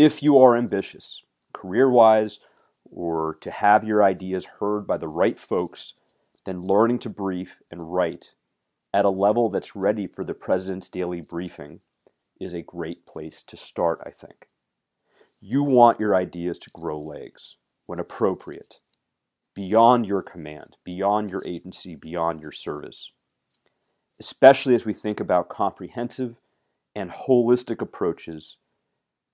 If you are ambitious, career wise, or to have your ideas heard by the right folks, then learning to brief and write at a level that's ready for the president's daily briefing is a great place to start, I think. You want your ideas to grow legs when appropriate, beyond your command, beyond your agency, beyond your service. Especially as we think about comprehensive and holistic approaches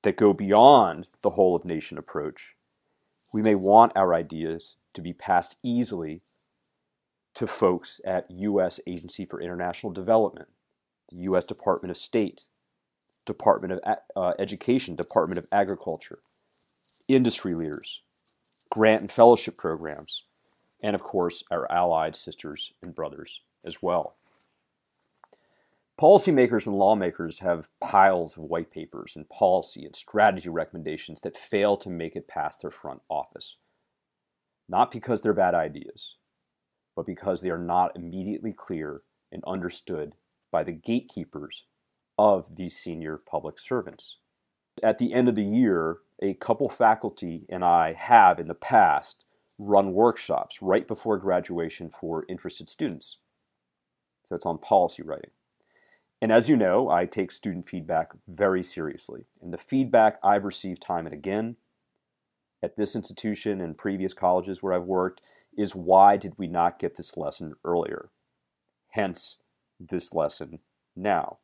that go beyond the whole of nation approach, we may want our ideas to be passed easily to folks at U.S. Agency for International Development, the U.S. Department of State, Department of uh, Education, Department of Agriculture, industry leaders, grant and fellowship programs, and of course, our allied sisters and brothers as well. Policymakers and lawmakers have piles of white papers and policy and strategy recommendations that fail to make it past their front office. Not because they're bad ideas, but because they are not immediately clear and understood by the gatekeepers of these senior public servants. At the end of the year, a couple faculty and I have in the past run workshops right before graduation for interested students. So it's on policy writing. And as you know, I take student feedback very seriously. And the feedback I've received time and again at this institution and previous colleges where I've worked is why did we not get this lesson earlier? Hence, this lesson now.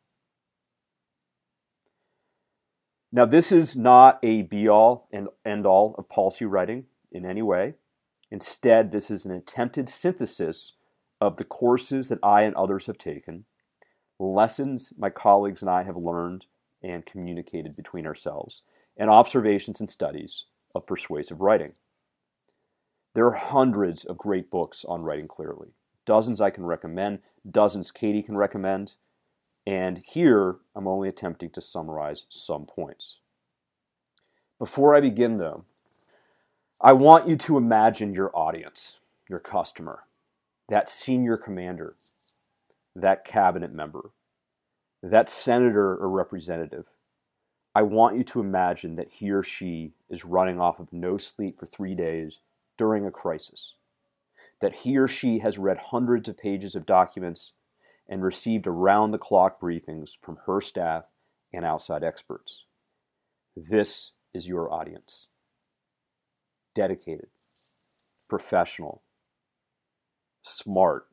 Now, this is not a be all and end all of policy writing in any way. Instead, this is an attempted synthesis of the courses that I and others have taken lessons my colleagues and I have learned and communicated between ourselves, and observations and studies of persuasive writing. There are hundreds of great books on writing clearly. Dozens I can recommend, dozens Katie can recommend, and here I'm only attempting to summarize some points. Before I begin, though, I want you to imagine your audience, your customer, that senior commander that cabinet member, that senator or representative, I want you to imagine that he or she is running off of no sleep for three days during a crisis, that he or she has read hundreds of pages of documents and received around the clock briefings from her staff and outside experts. This is your audience. Dedicated, professional, smart,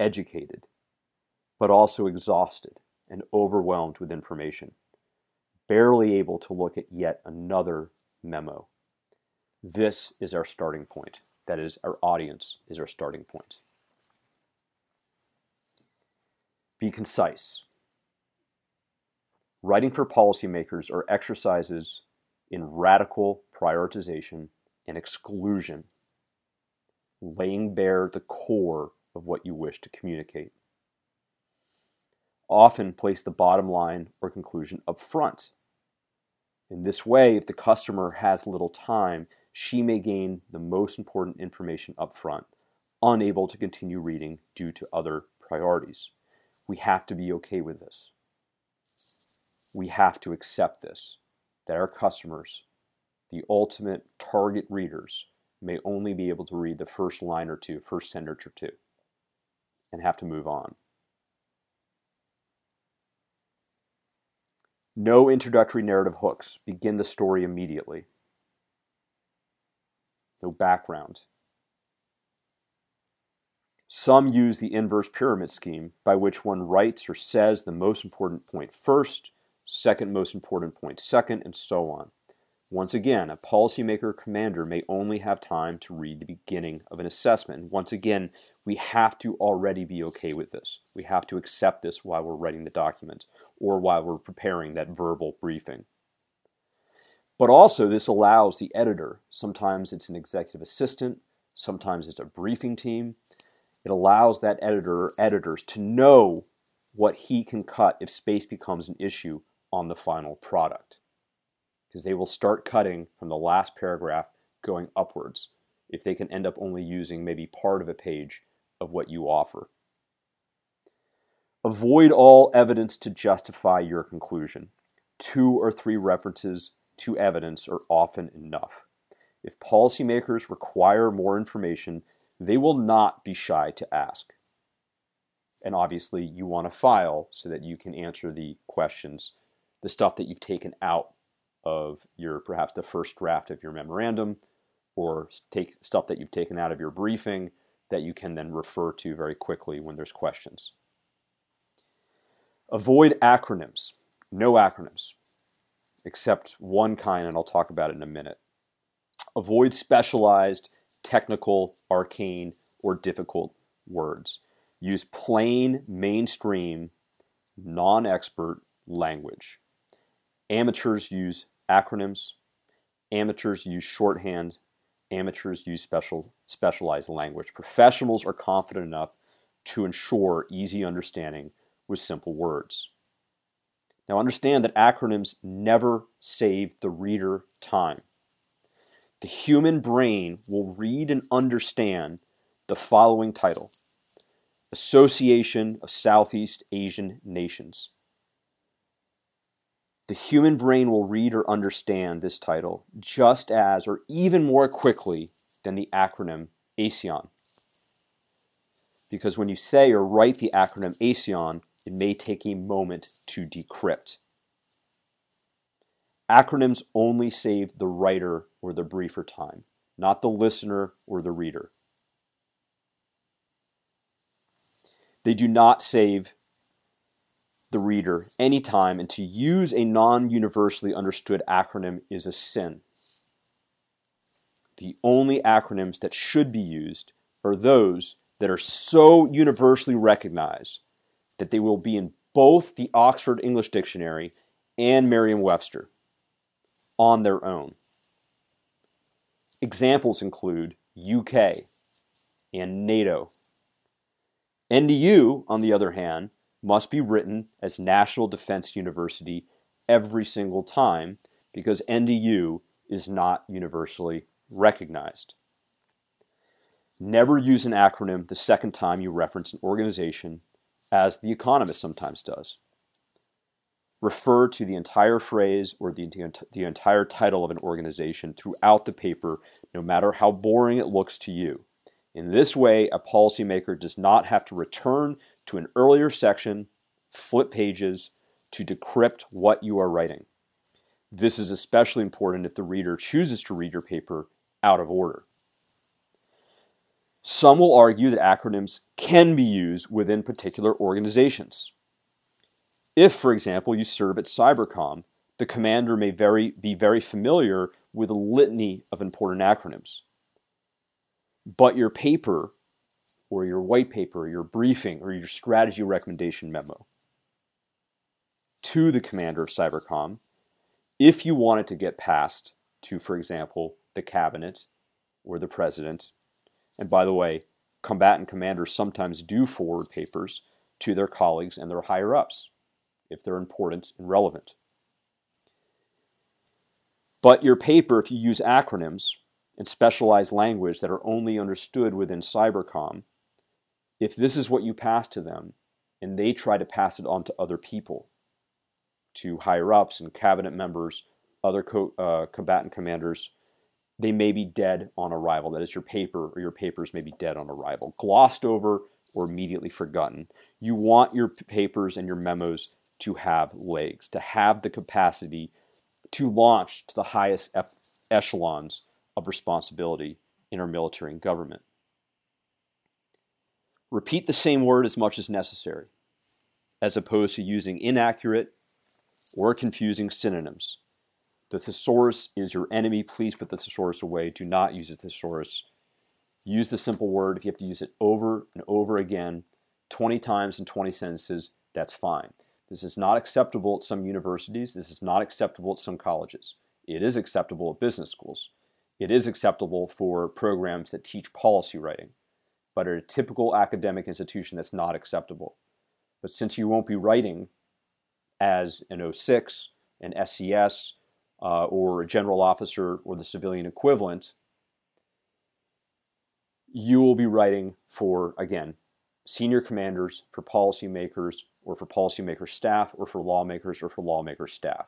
educated, but also exhausted and overwhelmed with information, barely able to look at yet another memo. This is our starting point. That is, our audience is our starting point. Be concise. Writing for policymakers are exercises in radical prioritization and exclusion, laying bare the core of what you wish to communicate. Often place the bottom line or conclusion up front. In this way, if the customer has little time, she may gain the most important information up front, unable to continue reading due to other priorities. We have to be okay with this. We have to accept this, that our customers, the ultimate target readers, may only be able to read the first line or two, first sentence or two and have to move on. No introductory narrative hooks. Begin the story immediately. No background. Some use the inverse pyramid scheme by which one writes or says the most important point first, second most important point second, and so on. Once again, a policymaker commander may only have time to read the beginning of an assessment. And once again, we have to already be okay with this. We have to accept this while we're writing the document or while we're preparing that verbal briefing. But also, this allows the editor, sometimes it's an executive assistant, sometimes it's a briefing team, it allows that editor or editors to know what he can cut if space becomes an issue on the final product because they will start cutting from the last paragraph going upwards if they can end up only using maybe part of a page of what you offer. Avoid all evidence to justify your conclusion. two or three references to evidence are often enough. If policymakers require more information, they will not be shy to ask. And obviously, you want a file so that you can answer the questions, the stuff that you've taken out of your perhaps the first draft of your memorandum or take stuff that you've taken out of your briefing that you can then refer to very quickly when there's questions. Avoid acronyms. No acronyms, except one kind, and I'll talk about it in a minute. Avoid specialized, technical, arcane, or difficult words. Use plain, mainstream, non expert language. Amateurs use acronyms. Amateurs use shorthand. Amateurs use special, specialized language. Professionals are confident enough to ensure easy understanding with simple words. Now, understand that acronyms never save the reader time. The human brain will read and understand the following title Association of Southeast Asian Nations. The human brain will read or understand this title just as, or even more quickly, than the acronym ASEAN. Because when you say or write the acronym ASEAN, it may take a moment to decrypt. Acronyms only save the writer or the briefer time, not the listener or the reader. They do not save the reader any time, and to use a non universally understood acronym is a sin. The only acronyms that should be used are those that are so universally recognized that they will be in both the Oxford English Dictionary and Merriam Webster on their own. Examples include UK and NATO. NDU, on the other hand, must be written as National Defense University every single time because NDU is not universally recognized. Never use an acronym the second time you reference an organization, as The Economist sometimes does. Refer to the entire phrase or the, the entire title of an organization throughout the paper, no matter how boring it looks to you. In this way, a policymaker does not have to return to an earlier section, flip pages to decrypt what you are writing. This is especially important if the reader chooses to read your paper out of order. Some will argue that acronyms can be used within particular organizations. If, for example, you serve at Cybercom, the commander may very, be very familiar with a litany of important acronyms. But your paper, or your white paper, your briefing, or your strategy recommendation memo to the commander of Cybercom, if you wanted to get passed to, for example, the cabinet or the president, and by the way, combatant commanders sometimes do forward papers to their colleagues and their higher ups if they're important and relevant. But your paper, if you use acronyms, and specialized language that are only understood within cybercom, if this is what you pass to them and they try to pass it on to other people, to higher ups and cabinet members, other co- uh, combatant commanders, they may be dead on arrival. That is, your paper or your papers may be dead on arrival, glossed over or immediately forgotten. You want your papers and your memos to have legs, to have the capacity to launch to the highest echelons of responsibility in our military and government. Repeat the same word as much as necessary, as opposed to using inaccurate or confusing synonyms. The thesaurus is your enemy. Please put the thesaurus away. Do not use a thesaurus. Use the simple word. If you have to use it over and over again, 20 times in 20 sentences, that's fine. This is not acceptable at some universities. This is not acceptable at some colleges. It is acceptable at business schools. It is acceptable for programs that teach policy writing, but at a typical academic institution, that's not acceptable. But since you won't be writing as an 06, an SCS, uh, or a general officer or the civilian equivalent, you will be writing for, again, senior commanders, for policymakers, or for policymaker staff, or for lawmakers, or for lawmaker staff.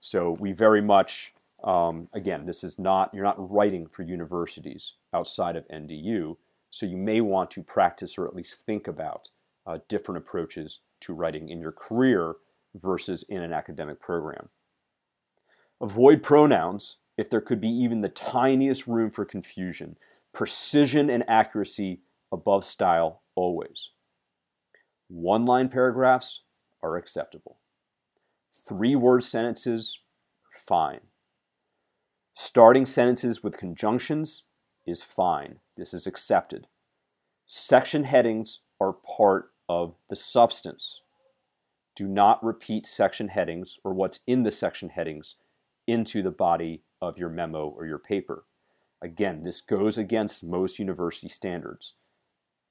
So we very much, um, again, this is not, you're not writing for universities outside of NDU. So you may want to practice or at least think about uh, different approaches to writing in your career versus in an academic program. Avoid pronouns if there could be even the tiniest room for confusion. Precision and accuracy above style always. One line paragraphs are acceptable. Three word sentences, fine. Starting sentences with conjunctions is fine. This is accepted. Section headings are part of the substance. Do not repeat section headings or what's in the section headings into the body of your memo or your paper. Again, this goes against most university standards.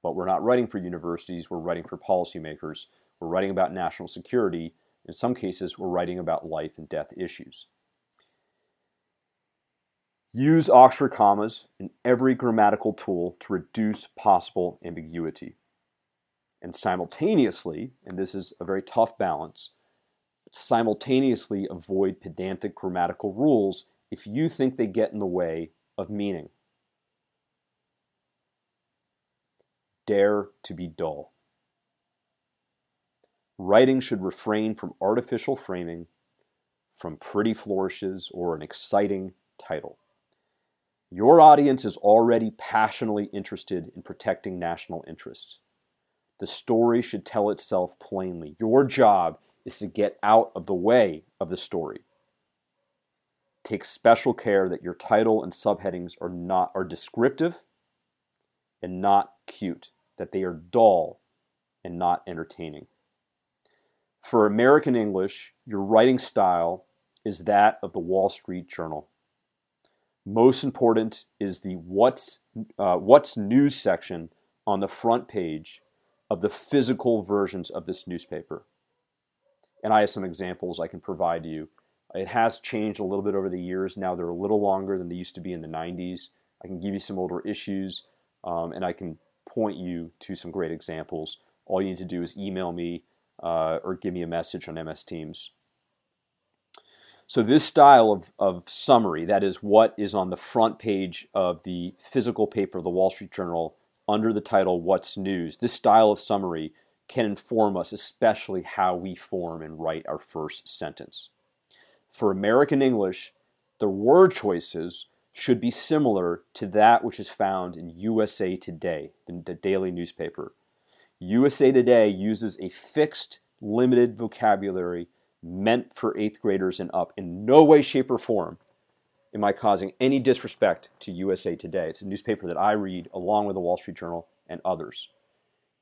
But we're not writing for universities, we're writing for policymakers. We're writing about national security. In some cases, we're writing about life and death issues. Use Oxford commas in every grammatical tool to reduce possible ambiguity. And simultaneously, and this is a very tough balance, simultaneously avoid pedantic grammatical rules if you think they get in the way of meaning. Dare to be dull. Writing should refrain from artificial framing, from pretty flourishes, or an exciting title. Your audience is already passionately interested in protecting national interests. The story should tell itself plainly. Your job is to get out of the way of the story. Take special care that your title and subheadings are not are descriptive and not cute, that they are dull and not entertaining. For American English, your writing style is that of the Wall Street Journal. Most important is the what's, uh, what's news section on the front page of the physical versions of this newspaper. And I have some examples I can provide you. It has changed a little bit over the years. Now they're a little longer than they used to be in the 90s. I can give you some older issues, um, and I can point you to some great examples. All you need to do is email me uh, or give me a message on MS Teams. So, this style of, of summary, that is what is on the front page of the physical paper of the Wall Street Journal under the title What's News, this style of summary can inform us, especially how we form and write our first sentence. For American English, the word choices should be similar to that which is found in USA Today, the daily newspaper. USA Today uses a fixed, limited vocabulary meant for eighth graders and up. In no way, shape, or form am I causing any disrespect to USA Today. It's a newspaper that I read along with the Wall Street Journal and others.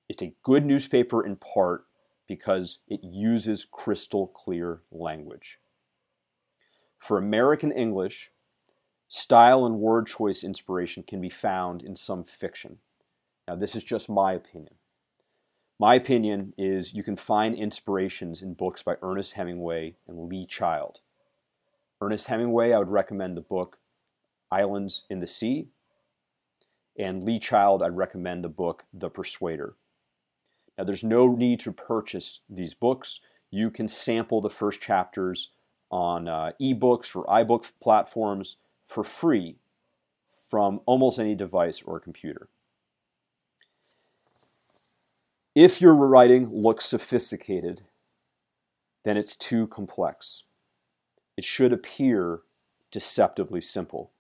It's a good newspaper in part because it uses crystal clear language. For American English, style and word choice inspiration can be found in some fiction. Now, this is just my opinion. My opinion is you can find inspirations in books by Ernest Hemingway and Lee Child. Ernest Hemingway, I would recommend the book Islands in the Sea. And Lee Child, I'd recommend the book The Persuader. Now, there's no need to purchase these books. You can sample the first chapters on uh, ebooks or iBook platforms for free from almost any device or computer. If your writing looks sophisticated, then it's too complex. It should appear deceptively simple.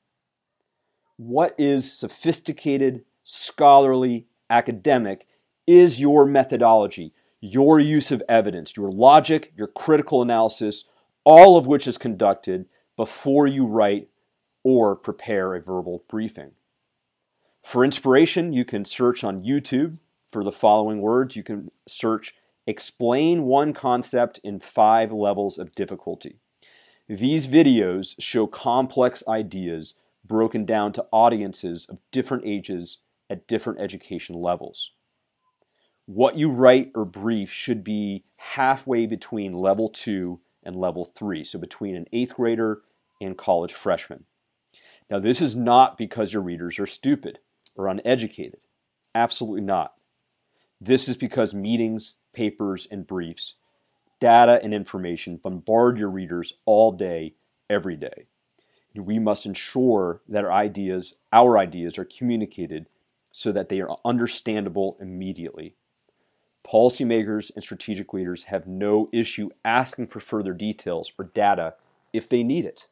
What is sophisticated, scholarly, academic is your methodology, your use of evidence, your logic, your critical analysis, all of which is conducted before you write or prepare a verbal briefing. For inspiration, you can search on YouTube for the following words. You can search Explain one concept in five levels of difficulty. These videos show complex ideas broken down to audiences of different ages at different education levels. What you write or brief should be halfway between level two and level three, so between an eighth grader and college freshman. Now, this is not because your readers are stupid or uneducated. Absolutely not. This is because meetings, papers, and briefs data and information bombard your readers all day, every day. We must ensure that our ideas, our ideas, are communicated so that they are understandable immediately. Policymakers and strategic leaders have no issue asking for further details or data if they need it.